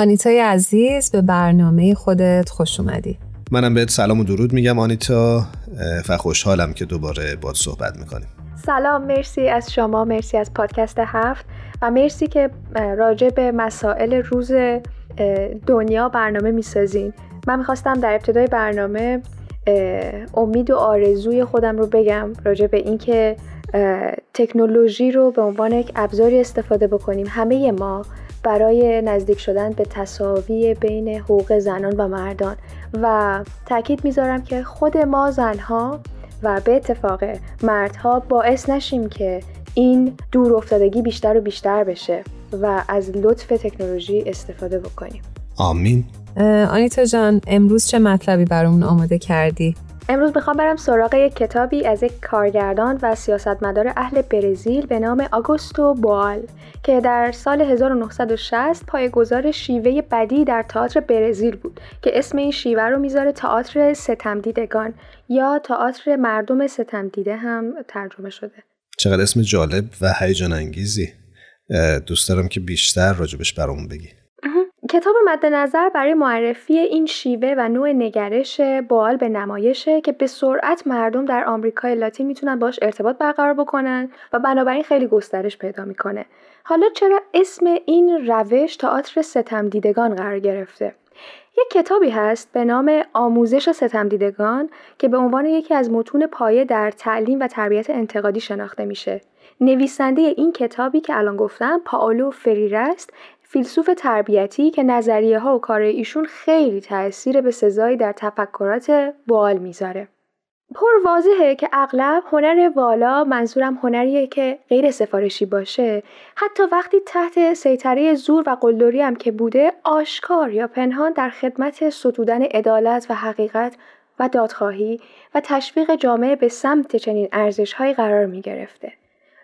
آنیتای عزیز به برنامه خودت خوش اومدی. منم بهت سلام و درود میگم آنیتا و خوشحالم که دوباره باد صحبت می‌کنیم. سلام مرسی از شما مرسی از پادکست هفت و مرسی که راجع به مسائل روز دنیا برنامه می‌سازین. من می‌خواستم در ابتدای برنامه امید و آرزوی خودم رو بگم راجع به اینکه تکنولوژی رو به عنوان یک ابزاری استفاده بکنیم. همه ما برای نزدیک شدن به تصاوی بین حقوق زنان و مردان. و تاکید می‌ذارم که خود ما زنها و به اتفاق مردها باعث نشیم که این دور افتادگی بیشتر و بیشتر بشه و از لطف تکنولوژی استفاده بکنیم. آمین. آنیتا جان امروز چه مطلبی برامون آماده کردی؟ امروز می‌خوام برم سراغ یک کتابی از یک کارگردان و سیاستمدار اهل برزیل به نام آگوستو بوال که در سال 1960 پایگزار شیوه بدی در تئاتر برزیل بود که اسم این شیوه رو می‌ذاره تئاتر ستمدیدگان یا تئاتر مردم ستمدیده هم ترجمه شده. چقدر اسم جالب و هیجان انگیزی دوست دارم که بیشتر راجبش برامون بگی. کتاب مد نظر برای معرفی این شیوه و نوع نگرش بال به نمایشه که به سرعت مردم در آمریکای لاتین می‌تونن باش ارتباط برقرار بکنن و بنابراین خیلی گسترش پیدا می‌کنه. حالا چرا اسم این روش تئاتر ستم دیدگان قرار گرفته؟ یک کتابی هست به نام آموزش ستم دیدگان که به عنوان یکی از متون پایه در تعلیم و تربیت انتقادی شناخته میشه. نویسنده این کتابی که الان گفتم پاولو فریر است فیلسوف تربیتی که نظریه ها و کار ایشون خیلی تاثیر به سزایی در تفکرات بال می‌ذاره. پر واضحه که اغلب هنر والا منظورم هنریه که غیر سفارشی باشه حتی وقتی تحت سیطره زور و قلدری هم که بوده آشکار یا پنهان در خدمت ستودن عدالت و حقیقت و دادخواهی و تشویق جامعه به سمت چنین ارزشهایی قرار می گرفته.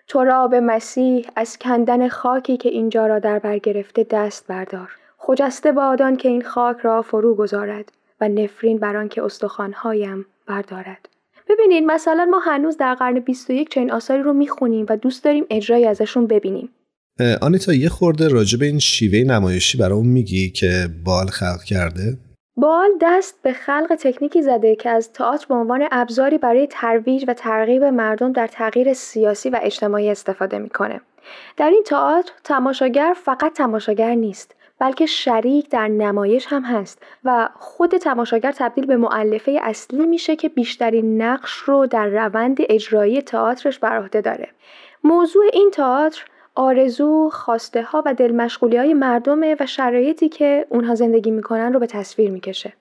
تو را به مسیح از کندن خاکی که اینجا را در بر گرفته دست بردار. خجسته بادان که این خاک را فرو گذارد و نفرین بر آنکه استخوانهایم بردارد. ببینید مثلا ما هنوز در قرن 21 چنین آثاری رو می‌خونیم و دوست داریم اجرایی ازشون ببینیم. آنیتا یه خورده راجع این شیوه نمایشی برامون میگی که بال خلق کرده؟ بال دست به خلق تکنیکی زده که از تئاتر به عنوان ابزاری برای ترویج و ترغیب مردم در تغییر سیاسی و اجتماعی استفاده می‌کنه. در این تئاتر تماشاگر فقط تماشاگر نیست بلکه شریک در نمایش هم هست و خود تماشاگر تبدیل به معلفه اصلی میشه که بیشترین نقش رو در روند اجرایی تئاترش بر عهده داره. موضوع این تئاتر آرزو، خواسته ها و دلمشغولی های مردمه و شرایطی که اونها زندگی می‌کنن رو به تصویر می‌کشه.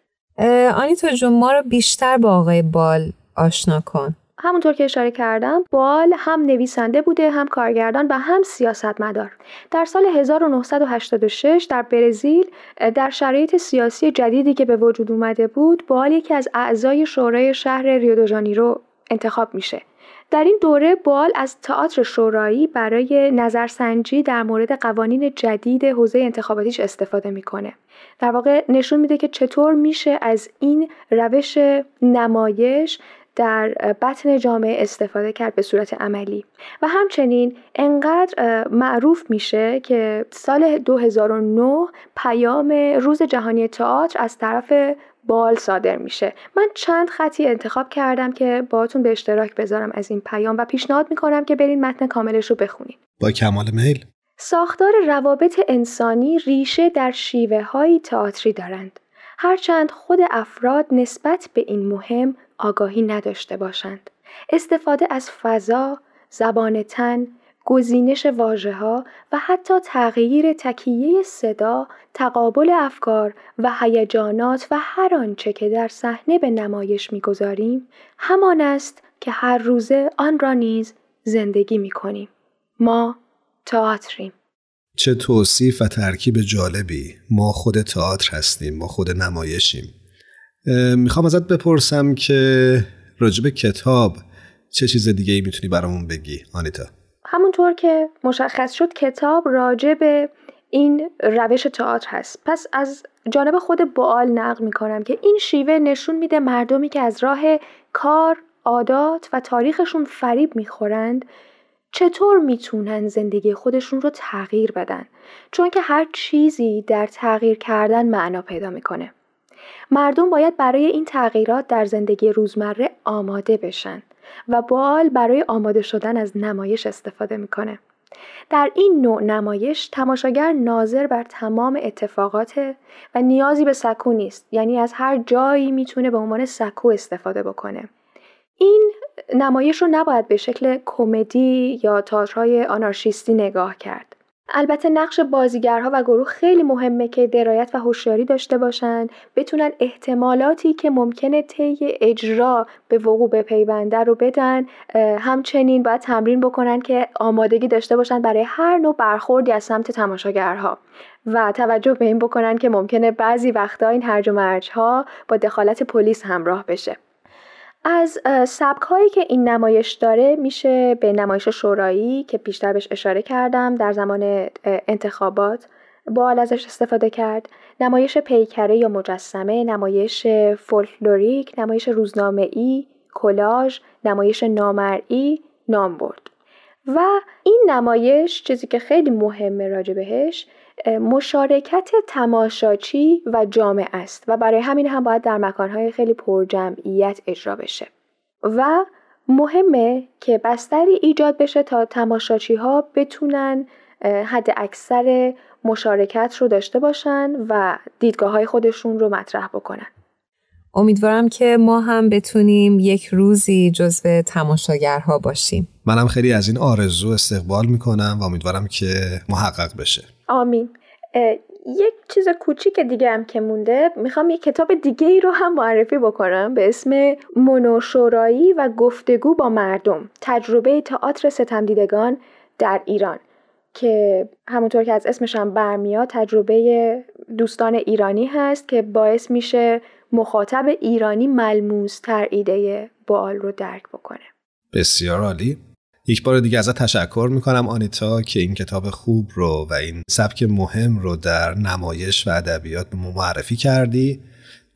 آنیتا جون ما رو بیشتر با آقای بال آشنا کن. همونطور که اشاره کردم بال هم نویسنده بوده هم کارگردان و هم سیاستمدار در سال 1986 در برزیل در شرایط سیاسی جدیدی که به وجود اومده بود بال یکی از اعضای شورای شهر ریو انتخاب میشه در این دوره بال از تئاتر شورایی برای نظرسنجی در مورد قوانین جدید حوزه انتخاباتیش استفاده می‌کنه. در واقع نشون میده که چطور میشه از این روش نمایش در بطن جامعه استفاده کرد به صورت عملی و همچنین انقدر معروف میشه که سال 2009 پیام روز جهانی تئاتر از طرف بال صادر میشه. من چند خطی انتخاب کردم که باهاتون به اشتراک بذارم از این پیام و پیشنهاد می‌کنم که برین متن کاملش رو بخونید با کمال میل. ساختار روابط انسانی ریشه در شیوه های تئاتری دارند. هرچند خود افراد نسبت به این مهم آگاهی نداشته باشند. استفاده از فضا زبان تن گزینش واژه ها و حتی تغییر تکیه صدا، تقابل افکار و هیجانات و هر آنچه که در صحنه به نمایش می‌گذاریم همان است که هر روزه آن را نیز زندگی می کنیم. ما تئاتریم. چه توصیف و ترکیب جالبی ما خود تئاتر هستیم ما خود نمایشیم می‌خوام ازت بپرسم که راجب کتاب چه چیز دیگه ای می‌تونی برامون بگی آنیتا همونطور که مشخص شد کتاب راجع به این روش تئاتر هست. پس از جانب خود بال نقل می‌کنم که این شیوه نشون میده مردمی که از راه کار عادات و تاریخشون فریب می‌خورند چطور می‌تونن زندگی خودشون رو تغییر بدن؟ چون که هر چیزی در تغییر کردن معنا پیدا می‌کنه. مردم باید برای این تغییرات در زندگی روزمره آماده بشن. و بال برای آماده شدن از نمایش استفاده می‌کنه. در این نوع نمایش تماشاگر ناظر بر تمام اتفاقات و نیازی به سکو نیست یعنی از هر جایی می‌تونه به عنوان سکو استفاده بکنه. این نمایش رو نباید به شکل کمدی یا تئاترهای آنارشیستی نگاه کرد. البته نقش بازیگرها و گروه خیلی مهمه که درایت و هوشیاری داشته باشن بتونن احتمالاتی که ممکنه طی اجرا به وقوع بپیونده رو بدن همچنین باید تمرین بکنن که آمادگی داشته باشن برای هر نوع برخوردی از سمت تماشاگرها. و توجه به این بکنن که ممکنه بعضی وقتا این هرج و مرج ها با دخالت پلیس همراه بشه. از سبک هایی که این نمایش داره میشه به نمایش شورایی که بیشتر بهش اشاره کردم در زمان انتخابات با ازش استفاده کرد. نمایش پیکره یا مجسمه نمایش فولکلوریک نمایش روزنامه ای کلاژ نمایش نامرئی نام برد. و این نمایش چیزی که خیلی مهمه راجع بهش مشارکت تماشاچی و جامعه است و برای همین هم باید در مکانهای خیلی پرجمعیت اجرا بشه. و مهمه که بستری ایجاد بشه تا تماشاچی ها بتونن حد اکثر مشارکت رو داشته باشن و دیدگاه های خودشون رو مطرح بکنن. امیدوارم که ما هم بتونیم یک روزی جزو تماشاگرها باشیم. منم خیلی از این آرزو استقبال می‌کنم و امیدوارم که محقق بشه. آمین. یک چیز کوچیک دیگه هم که مونده می‌خوام یک کتاب دیگه ای رو هم معرفی بکنم به اسم منوشورایی و گفتگو با مردم تجربه تئاتر ستمدیدگان در ایران که همونطور که از اسمش هم برمیاد تجربه دوستان ایرانی هست که باعث میشه مخاطب ایرانی ملموس تر ایده بال رو درک بکنه. بسیار عالی. یک بار دیگه ازت تشکر می‌کنم آنیتا که این کتاب خوب رو و این سبک مهم رو در نمایش و ادبیات به معرفی کردی.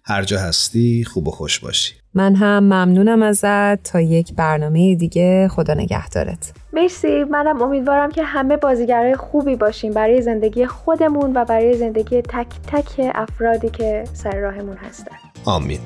هر جا هستی خوب و خوش باشی. من هم ممنونم ازت. تا یک برنامه دیگه خدا نگهدارت. مرسی. منم امیدوارم که همه بازیگرای خوبی باشیم برای زندگی خودمون و برای زندگی تک تک افرادی که سر راهمون هستن. آمین.